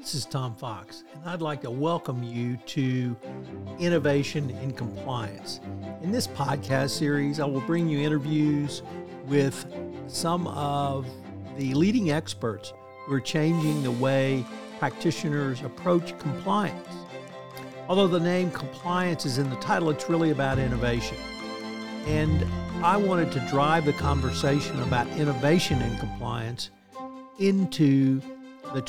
This is Tom Fox, and I'd like to welcome you to Innovation in Compliance. In this podcast series, I will bring you interviews with some of the leading experts who are changing the way practitioners approach compliance. Although the name compliance is in the title, it's really about innovation. And I wanted to drive the conversation about innovation in compliance into the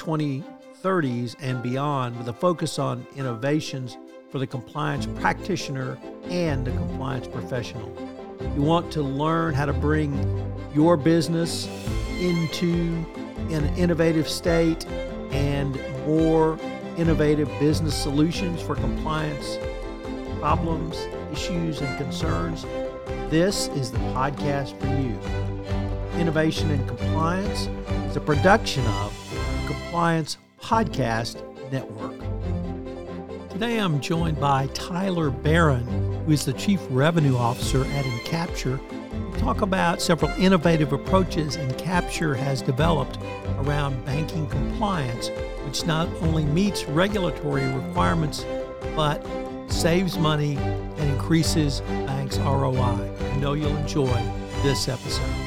2030s and beyond with a focus on innovations for the compliance practitioner and the compliance professional. You want to learn how to bring your business into an innovative state and more innovative business solutions for compliance problems, issues, and concerns. This is the podcast for you. Innovation and Compliance is a production of Compliance Podcast Network. Today I'm joined by Tyler Barron, who is the Chief Revenue Officer at Encapture, to talk about several innovative approaches Encapture has developed around banking compliance, which not only meets regulatory requirements but saves money and increases banks' ROI. I know you'll enjoy this episode.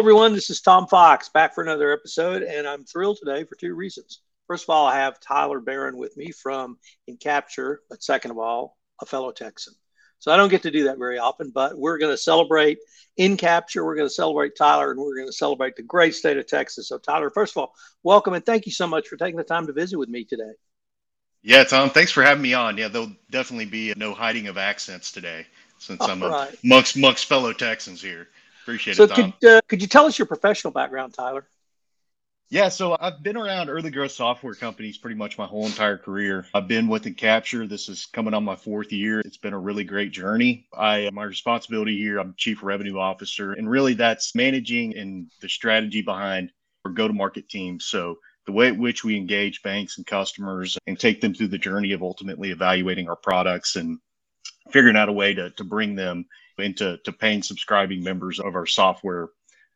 Everyone, this is Tom Fox back for another episode, and I'm thrilled today for two reasons. First of all, I have Tyler Barron with me from Encapture, but second of all, a fellow Texan. So I don't get to do that very often, but we're going to celebrate Encapture. We're going to celebrate Tyler, and we're going to celebrate the great state of Texas. So, Tyler, first of all, welcome and thank you so much for taking the time to visit with me today. Yeah, Tom, thanks for having me on. Yeah, there'll definitely be no hiding of accents today since I'm right. amongst, amongst fellow Texans here. Appreciate so it, Tom. Could, uh, could you tell us your professional background, Tyler? Yeah, so I've been around early growth software companies pretty much my whole entire career. I've been with Encapture. This is coming on my fourth year. It's been a really great journey. I my responsibility here, I'm chief revenue officer, and really that's managing and the strategy behind our go-to-market team. So the way at which we engage banks and customers and take them through the journey of ultimately evaluating our products and figuring out a way to, to bring them into to paying subscribing members of our software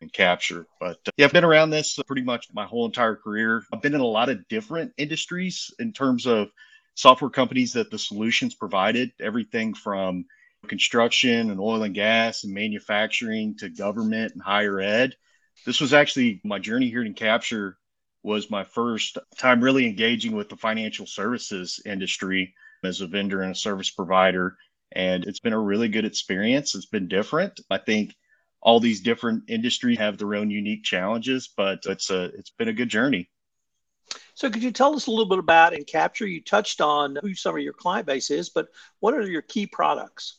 Encapture. But uh, yeah, I've been around this pretty much my whole entire career. I've been in a lot of different industries in terms of software companies that the solutions provided, everything from construction and oil and gas and manufacturing to government and higher ed. This was actually my journey here Encapture was my first time really engaging with the financial services industry as a vendor and a service provider and it's been a really good experience. It's been different. I think all these different industries have their own unique challenges, but it's a it's been a good journey. So, could you tell us a little bit about Encapture? You touched on who some of your client base is, but what are your key products?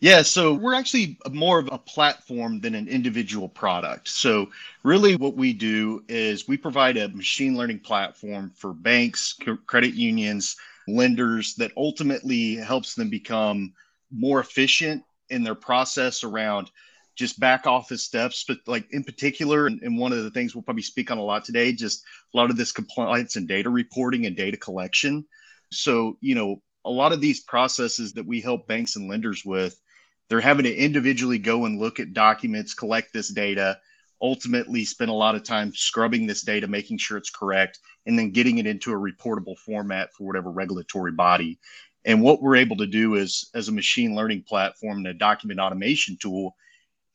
Yeah, so we're actually more of a platform than an individual product. So, really, what we do is we provide a machine learning platform for banks, credit unions, lenders that ultimately helps them become more efficient in their process around just back office steps, but like in particular, and, and, one of the things we'll probably speak on a lot today, just a lot of this compliance and data reporting and data collection. So, you know, a lot of these processes that we help banks and lenders with, they're having to individually go and look at documents, collect this data, ultimately spend a lot of time scrubbing this data, making sure it's correct, and then getting it into a reportable format for whatever regulatory body. And what we're able to do is, as a machine learning platform and a document automation tool,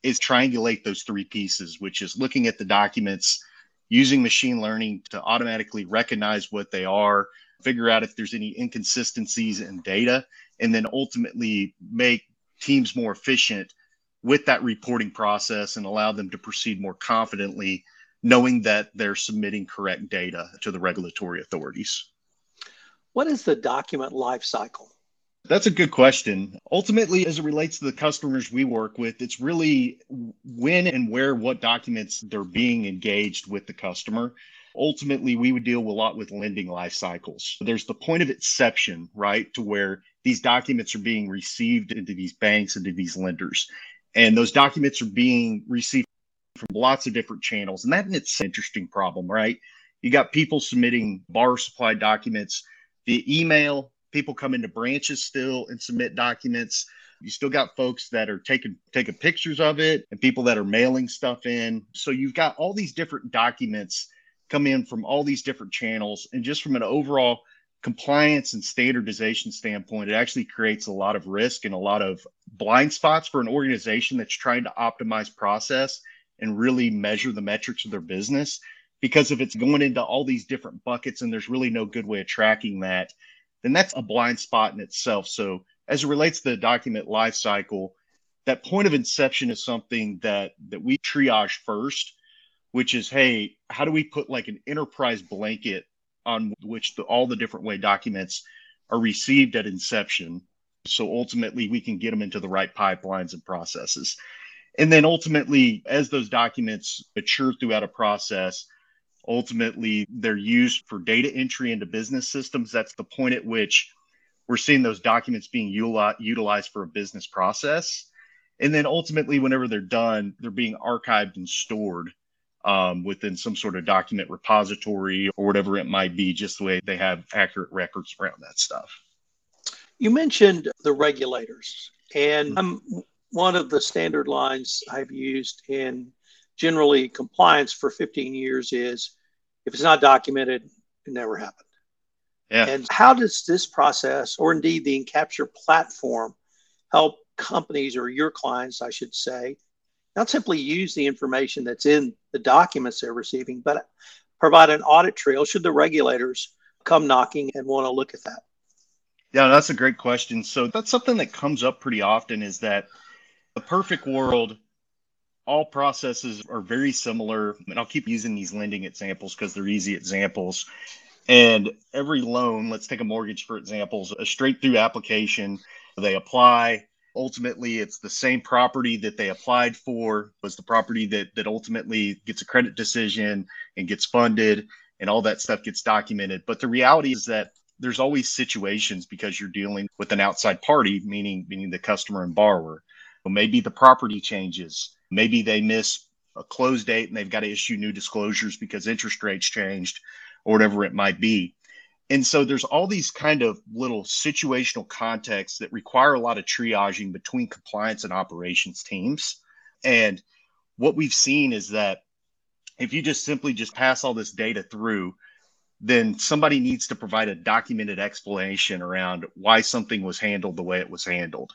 is triangulate those three pieces, which is looking at the documents, using machine learning to automatically recognize what they are, figure out if there's any inconsistencies in data, and then ultimately make teams more efficient with that reporting process and allow them to proceed more confidently, knowing that they're submitting correct data to the regulatory authorities. What is the document lifecycle? That's a good question. Ultimately, as it relates to the customers we work with, it's really when and where what documents they're being engaged with the customer. Ultimately, we would deal a lot with lending life cycles. There's the point of inception, right, to where these documents are being received into these banks, into these lenders and those documents are being received from lots of different channels. And that it's an interesting problem right? You got people submitting bar supply documents via email. People come into branches still and submit documents. You still got folks that are taking taking pictures of it and people that are mailing stuff in. So you've got all these different documents come in from all these different channels. And just from an overall compliance and standardization standpoint, it actually creates a lot of risk and a lot of blind spots for an organization that's trying to optimize process and really measure the metrics of their business. Because if it's going into all these different buckets and there's really no good way of tracking that, then that's a blind spot in itself. So, as it relates to the document lifecycle, that point of inception is something that that we triage first, which is, hey, how do we put like an enterprise blanket on which the, all the different way documents are received at inception, so ultimately we can get them into the right pipelines and processes. And then ultimately, as those documents mature throughout a process, ultimately they're used for data entry into business systems. That's the point at which we're seeing those documents being utilized for a business process. And then ultimately, whenever they're done, they're being archived and stored um, within some sort of document repository or whatever it might be, just the way they have accurate records around that stuff. You mentioned the regulators, and mm-hmm. I'm one of the standard lines I've used in generally compliance for 15 years is if it's not documented, it never happened. Yeah. And how does this process, or indeed the Encapture platform, help companies or your clients, I should say, not simply use the information that's in the documents they're receiving, but provide an audit trail should the regulators come knocking and want to look at that? Yeah, that's a great question. So that's something that comes up pretty often is that the perfect world, all processes are very similar. And I'll keep using these lending examples because they're easy examples. And every loan, let's take a mortgage for example, a straight through application. They apply. Ultimately, it's the same property that they applied for was the property that that ultimately gets a credit decision and gets funded, and all that stuff gets documented. But the reality is that there's always situations because you're dealing with an outside party, meaning meaning the customer and borrower. Well, maybe the property changes. Maybe they miss a close date and they've got to issue new disclosures because interest rates changed or whatever it might be. And so there's all these kind of little situational contexts that require a lot of triaging between compliance and operations teams. And what we've seen is that if you just simply just pass all this data through, then somebody needs to provide a documented explanation around why something was handled the way it was handled.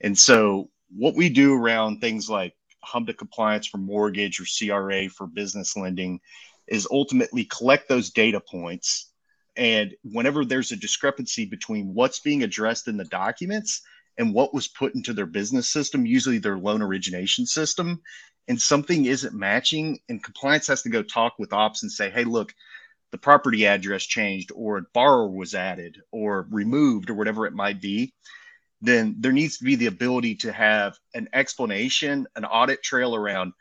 And so what we do around things like HMDA compliance for mortgage or CRA for business lending is ultimately collect those data points. And whenever there's a discrepancy between what's being addressed in the documents and what was put into their business system, usually their loan origination system, and something isn't matching, and compliance has to go talk with ops and say, hey, look, the property address changed, or a borrower was added, or removed, or whatever it might be, then there needs to be the ability to have an explanation, an audit trail around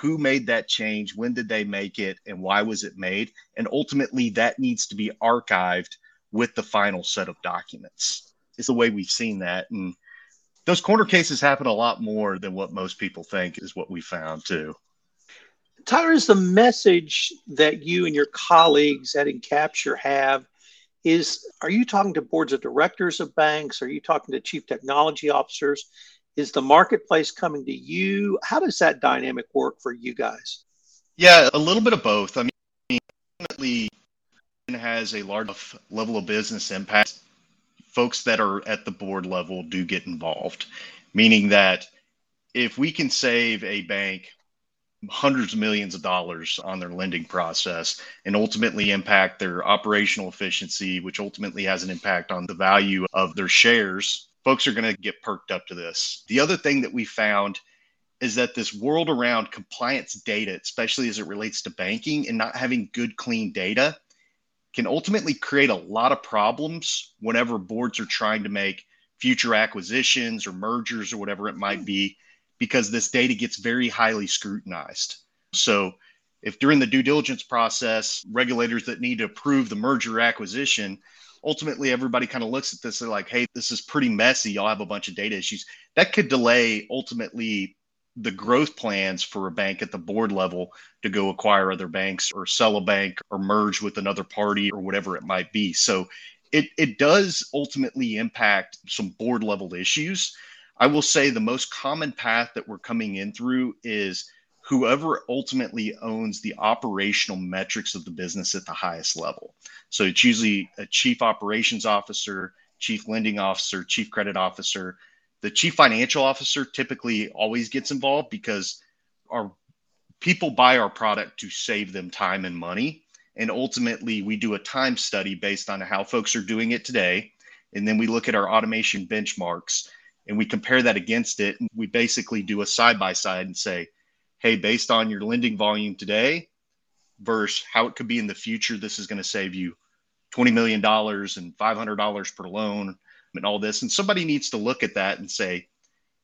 who made that change, when did they make it, and why was it made? And ultimately, that needs to be archived with the final set of documents. Is the way we've seen that. And those corner cases happen a lot more than what most people think, is what we found too. Tyler, is the message that you and your colleagues at Encapture have is are you talking to boards of directors of banks? Are you talking to chief technology officers? Is the marketplace coming to you? How does that dynamic work for you guys? Yeah, a little bit of both. I mean, definitely has a large level of business impact. Folks that are at the board level do get involved, meaning that if we can save a bank hundreds of millions of dollars on their lending process and ultimately impact their operational efficiency, which ultimately has an impact on the value of their shares folks are going to get perked up to this. The other thing that we found is that this world around compliance data, especially as it relates to banking and not having good, clean data, can ultimately create a lot of problems whenever boards are trying to make future acquisitions or mergers or whatever it might be, because this data gets very highly scrutinized. So, if during the due diligence process, regulators that need to approve the merger acquisition ultimately everybody kind of looks at this and like, hey, this is pretty messy. Y'all have a bunch of data issues. That could delay ultimately the growth plans for a bank at the board level to go acquire other banks or sell a bank or merge with another party or whatever it might be. So it, it does ultimately impact some board level issues. I will say the most common path that we're coming in through is whoever ultimately owns the operational metrics of the business at the highest level. So it's usually a chief operations officer, chief lending officer, chief credit officer. The chief financial officer typically always gets involved because our people buy our product to save them time and money. And ultimately, we do a time study based on how folks are doing it today. And then we look at our automation benchmarks and we compare that against it. And we basically do a side by side and say, hey, based on your lending volume today versus how it could be in the future, this is going to save you $20 million and $500 per loan and all this. And somebody needs to look at that and say,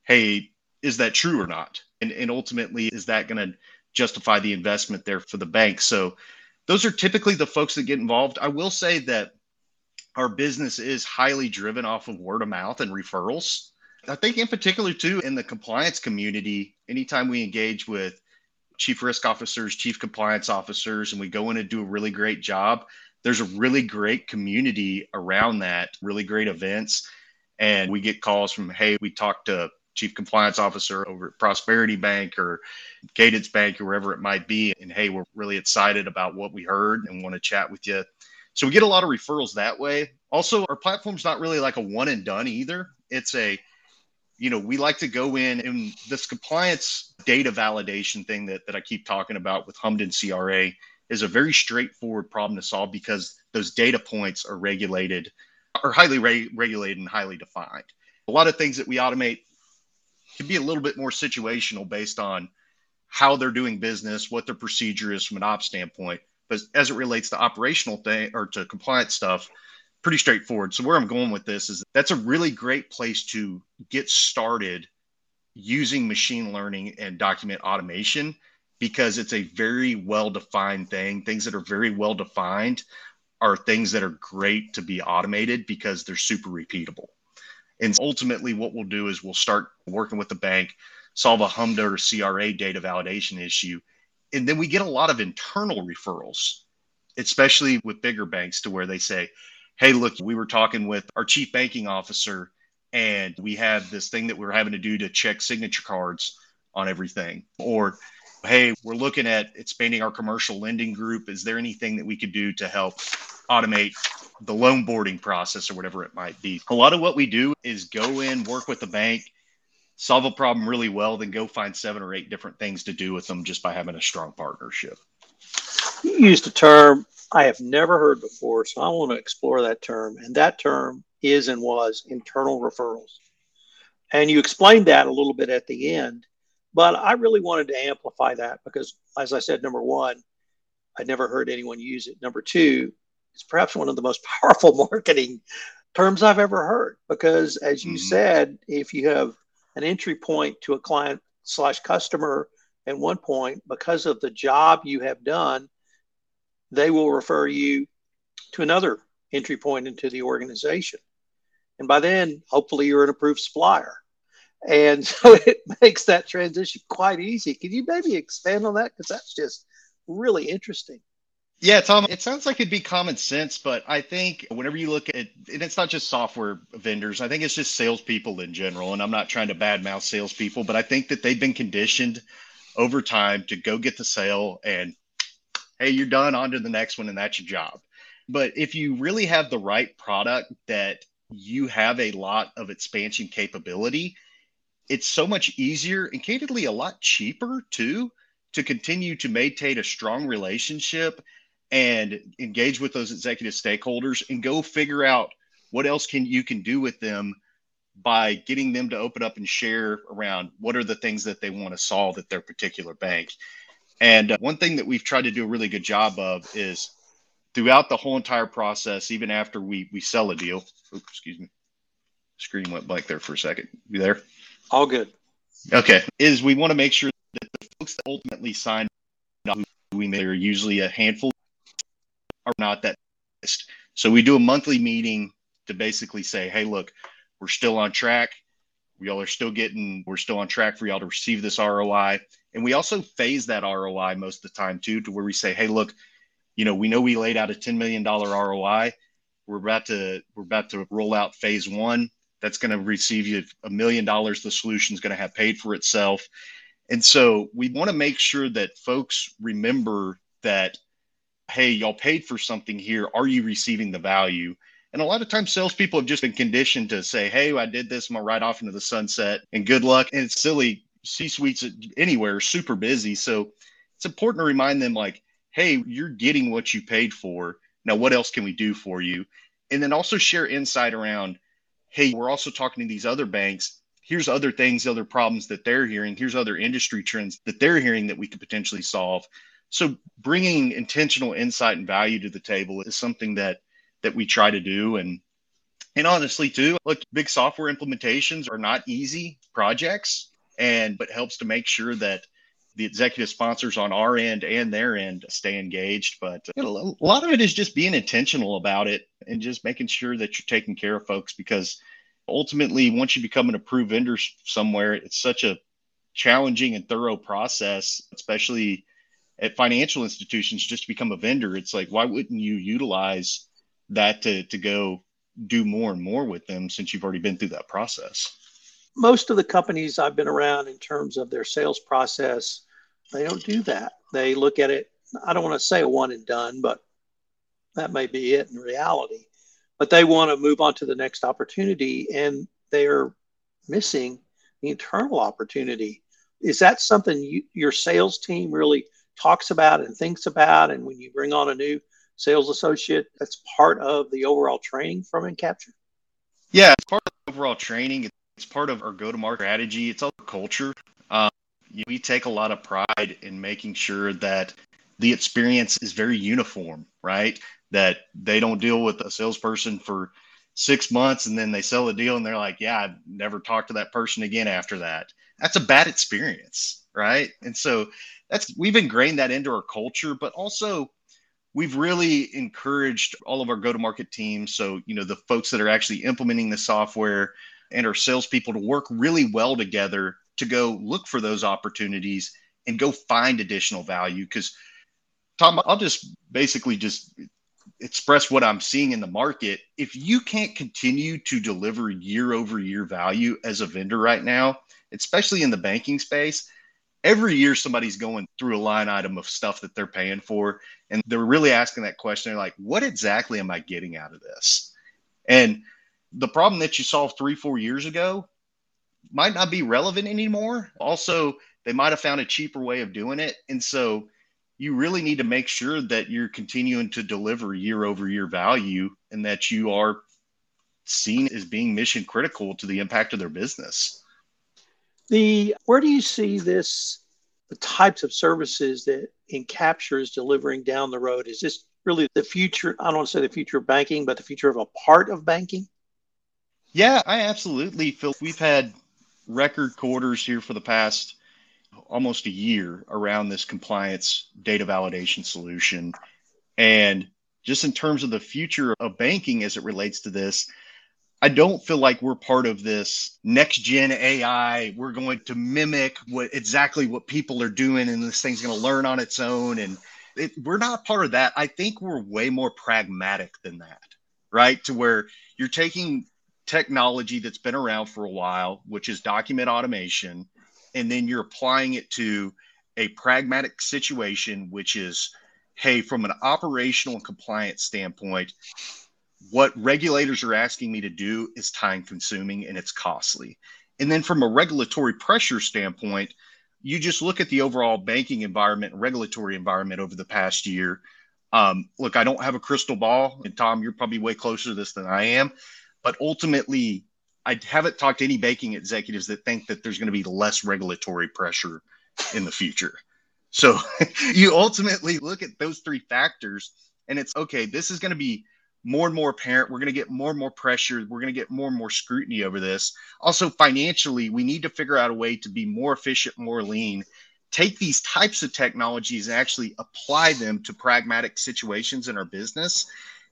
hey, is that true or not? And, and ultimately, is that going to justify the investment there for the bank? So those are typically the folks that get involved. I will say that our business is highly driven off of word of mouth and referrals. I think, in particular, too, in the compliance community, anytime we engage with chief risk officers, chief compliance officers, and we go in and do a really great job, there's a really great community around that, really great events. And we get calls from, hey, we talked to chief compliance officer over at Prosperity Bank or Cadence Bank or wherever it might be. And hey, we're really excited about what we heard and want to chat with you. So we get a lot of referrals that way. Also, our platform's not really like a one and done either. It's a you know, we like to go in and this compliance data validation thing that, that I keep talking about with HMDA and CRA is a very straightforward problem to solve because those data points are regulated, are highly re- regulated and highly defined. A lot of things that we automate can be a little bit more situational based on how they're doing business, what their procedure is from an ops standpoint. But as it relates to operational thing or to compliance stuff, pretty straightforward. So where I'm going with this is that's a really great place to get started using machine learning and document automation because it's a very well defined thing. Things that are very well defined are things that are great to be automated because they're super repeatable. And ultimately, what we'll do is we'll start working with the bank, solve a HMDA or CRA data validation issue. And then we get a lot of internal referrals, especially with bigger banks, to where they say, hey, look, we were talking with our chief banking officer and we have this thing that we're having to do to check signature cards on everything. Or, hey, we're looking at expanding our commercial lending group. Is there anything that we could do to help automate the loan boarding process or whatever it might be? A lot of what we do is go in, work with the bank, solve a problem really well, then go find seven or eight different things to do with them just by having a strong partnership. You used a term I have never heard before. So I want to explore that term. And that term is and was internal referrals. And you explained that a little bit at the end, but I really wanted to amplify that because, as I said, number one, I'd never heard anyone use it. Number two, it's perhaps one of the most powerful marketing terms I've ever heard because, as you mm-hmm. said, if you have an entry point to a client slash customer at one point because of the job you have done they will refer you to another entry point into the organization. And by then, hopefully, you're an approved supplier. And so it makes that transition quite easy. Can you maybe expand on that? Because that's just really interesting. Yeah, Tom, it sounds like it'd be common sense, but I think whenever you look at and it's not just software vendors, I think it's just salespeople in general. And I'm not trying to badmouth salespeople, but I think that they've been conditioned over time to go get the sale and hey, you're done, on to the next one, and that's your job. But if you really have the right product that you have a lot of expansion capability, it's so much easier and candidly a lot cheaper too to continue to maintain a strong relationship and engage with those executive stakeholders and go figure out what else can you can do with them by getting them to open up and share around what are the things that they want to solve at their particular bank and uh, one thing that we've tried to do a really good job of is throughout the whole entire process, even after we we sell a deal. Oops, excuse me. Screen went blank there for a second. You there? All good. Okay. Is we want to make sure that the folks that ultimately sign we may are usually a handful, are not that list. So we do a monthly meeting to basically say, hey, look, we're still on track. Y'all are still getting, we're still on track for y'all to receive this ROI. And we also phase that ROI most of the time too, to where we say, hey, look, you know, we know we laid out a $10 million ROI. We're about to we're about to roll out phase one. That's going to receive you a million dollars. The solution is going to have paid for itself. And so we want to make sure that folks remember that, hey, y'all paid for something here. Are you receiving the value? And a lot of times, salespeople have just been conditioned to say, hey, I did this, I'm going to ride off into the sunset and good luck. And it's silly. C suites anywhere super busy. So it's important to remind them, like, hey, you're getting what you paid for. Now, what else can we do for you? And then also share insight around, hey, we're also talking to these other banks here's other things, other problems that they're hearing. Here's other industry trends that they're hearing that we could potentially solve. So bringing intentional insight and value to the table is something that that we try to do. And and honestly, too, look, big software implementations are not easy projects, and but helps to make sure that the executive sponsors on our end and their end stay engaged. But you know, a lot of it is just being intentional about it and just making sure that you're taking care of folks because ultimately, once you become an approved vendor somewhere, it's such a challenging and thorough process, especially at financial institutions, just to become a vendor. It's like, why wouldn't you utilize that to, to go do more and more with them since you've already been through that process? Most of the companies I've been around in terms of their sales process, they don't do that. They look at it, I don't want to say a one and done, but that may be it in reality but they want to move on to the next opportunity and they're missing the internal opportunity. Is that something you, your sales team really talks about and thinks about? And when you bring on a new sales associate, that's part of the overall training from Encapture? Yeah, it's part of the overall training. It's part of our go to market strategy. It's our culture. Um, we take a lot of pride in making sure that the experience is very uniform, right? that they don't deal with a salesperson for six months and then they sell a deal and they're like, yeah, I've never talked to that person again after that. That's a bad experience, right? And so that's we've ingrained that into our culture, but also we've really encouraged all of our go-to-market teams. So, you know, the folks that are actually implementing the software and our salespeople to work really well together to go look for those opportunities and go find additional value. Because Tom, I'll just basically just express what I'm seeing in the market. If you can't continue to deliver year over year value as a vendor right now, especially in the banking space, every year somebody's going through a line item of stuff that they're paying for. And they're really asking that question. They're like, what exactly am I getting out of this? And the problem that you solved three, four years ago might not be relevant anymore. Also, they might have found a cheaper way of doing it. And so you really need to make sure that you're continuing to deliver year over year value and that you are seen as being mission critical to the impact of their business. The where do you see this the types of services that Encapture is delivering down the road? Is this really the future? I don't want to say the future of banking, but the future of a part of banking? Yeah, I absolutely feel we've had record quarters here for the past almost a year around this compliance data validation solution. And just in terms of the future of banking as it relates to this, I don't feel like we're part of this next gen AI. We're going to mimic what exactly what people are doing, and this thing's going to learn on its own. And it, we're not part of that. I think we're way more pragmatic than that, right? To where you're taking technology that's been around for a while, which is document automation, and then you're applying it to a pragmatic situation, which is, hey, from an operational and compliance standpoint, what regulators are asking me to do is time consuming and it's costly. And then from a regulatory pressure standpoint, you just look at the overall banking environment regulatory environment over the past year. Um, look, I don't have a crystal ball, and Tom, you're probably way closer to this than I am. But ultimately, I haven't talked to any banking executives that think that there's going to be less regulatory pressure in the future. So you ultimately look at those three factors and it's okay, this is going to be more and more apparent. We're going to get more and more pressure. We're going to get more and more scrutiny over this. Also, financially, we need to figure out a way to be more efficient, more lean, take these types of technologies and actually apply them to pragmatic situations in our business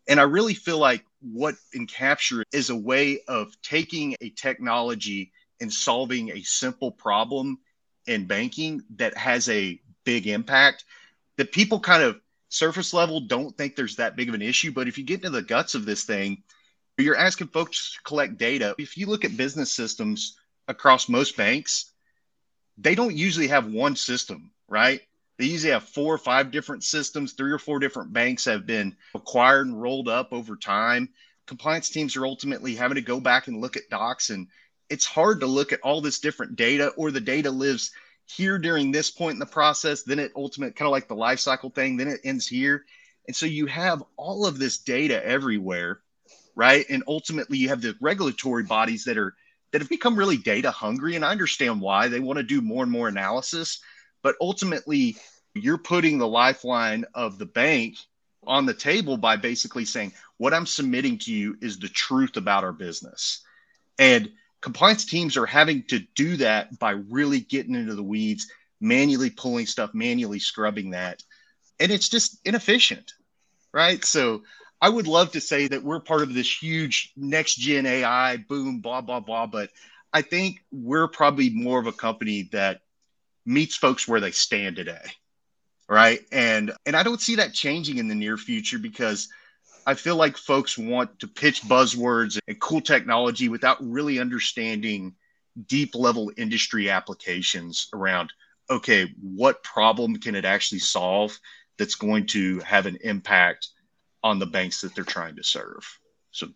and I really feel like what Encapture is a way of taking a technology and solving a simple problem in banking that has a big impact that people kind of surface level don't think there's that big of an issue. But if you get into the guts of this thing, you're asking folks to collect data. If you look at business systems across most banks, they don't usually have one system, right? They usually have four or five different systems. Three or four different banks have been acquired and rolled up over time. Compliance teams are ultimately having to go back and look at docs, and it's hard to look at all this different data, or the data lives here during this point in the process, then it ultimate kind of like the life cycle thing, then it ends here. And so you have all of this data everywhere, right? And ultimately you have the regulatory bodies that are that have become really data hungry. And I understand why they want to do more and more analysis, but ultimately you're putting the lifeline of the bank on the table by basically saying, what I'm submitting to you is the truth about our business. And compliance teams are having to do that by really getting into the weeds, manually pulling stuff, manually scrubbing that. And it's just inefficient right? So I would love to say that we're part of this huge next gen AI boom, blah, blah, blah. But I think we're probably more of a company that meets folks where they stand today. Right. And and I don't see that changing in the near future because I feel like folks want to pitch buzzwords and cool technology without really understanding deep level industry applications around okay, what problem can it actually solve that's going to have an impact on the banks that they're trying to serve. So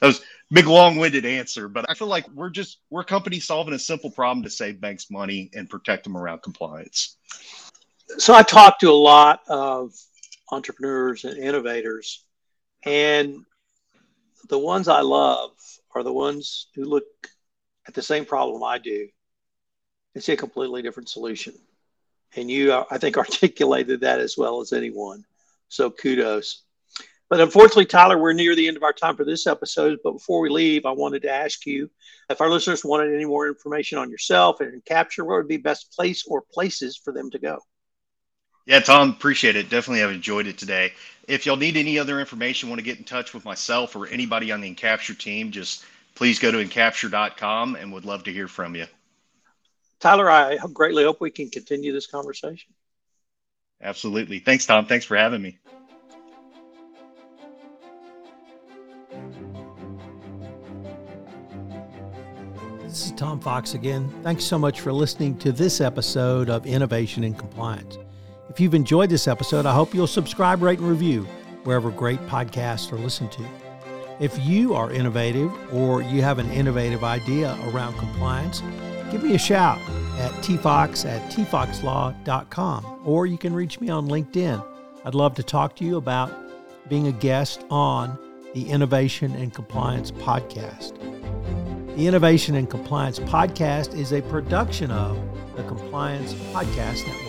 that was big long-winded answer, but I feel like we're just we're a company solving a simple problem to save banks money and protect them around compliance. So I talk to a lot of entrepreneurs and innovators, and the ones I love are the ones who look at the same problem I do and see a completely different solution. And you, uh, I think, articulated that as well as anyone. So kudos. But unfortunately, Tyler, we're near the end of our time for this episode. But before we leave, I wanted to ask you if our listeners wanted any more information on yourself and capture, what would be best place or places for them to go? Yeah, Tom, appreciate it. Definitely have enjoyed it today. If y'all need any other information, want to get in touch with myself or anybody on the Encapture team, just please go to encapture.com and would love to hear from you. Tyler, I greatly hope we can continue this conversation. Absolutely. Thanks, Tom. Thanks for having me. This is Tom Fox again. Thanks so much for listening to this episode of Innovation in Compliance. If you've enjoyed this episode, I hope you'll subscribe, rate, and review wherever great podcasts are listened to. If you are innovative or you have an innovative idea around compliance, give me a shout at tfox at tfoxlaw.com or you can reach me on LinkedIn. I'd love to talk to you about being a guest on the Innovation and Compliance Podcast. The Innovation and Compliance Podcast is a production of the Compliance Podcast Network.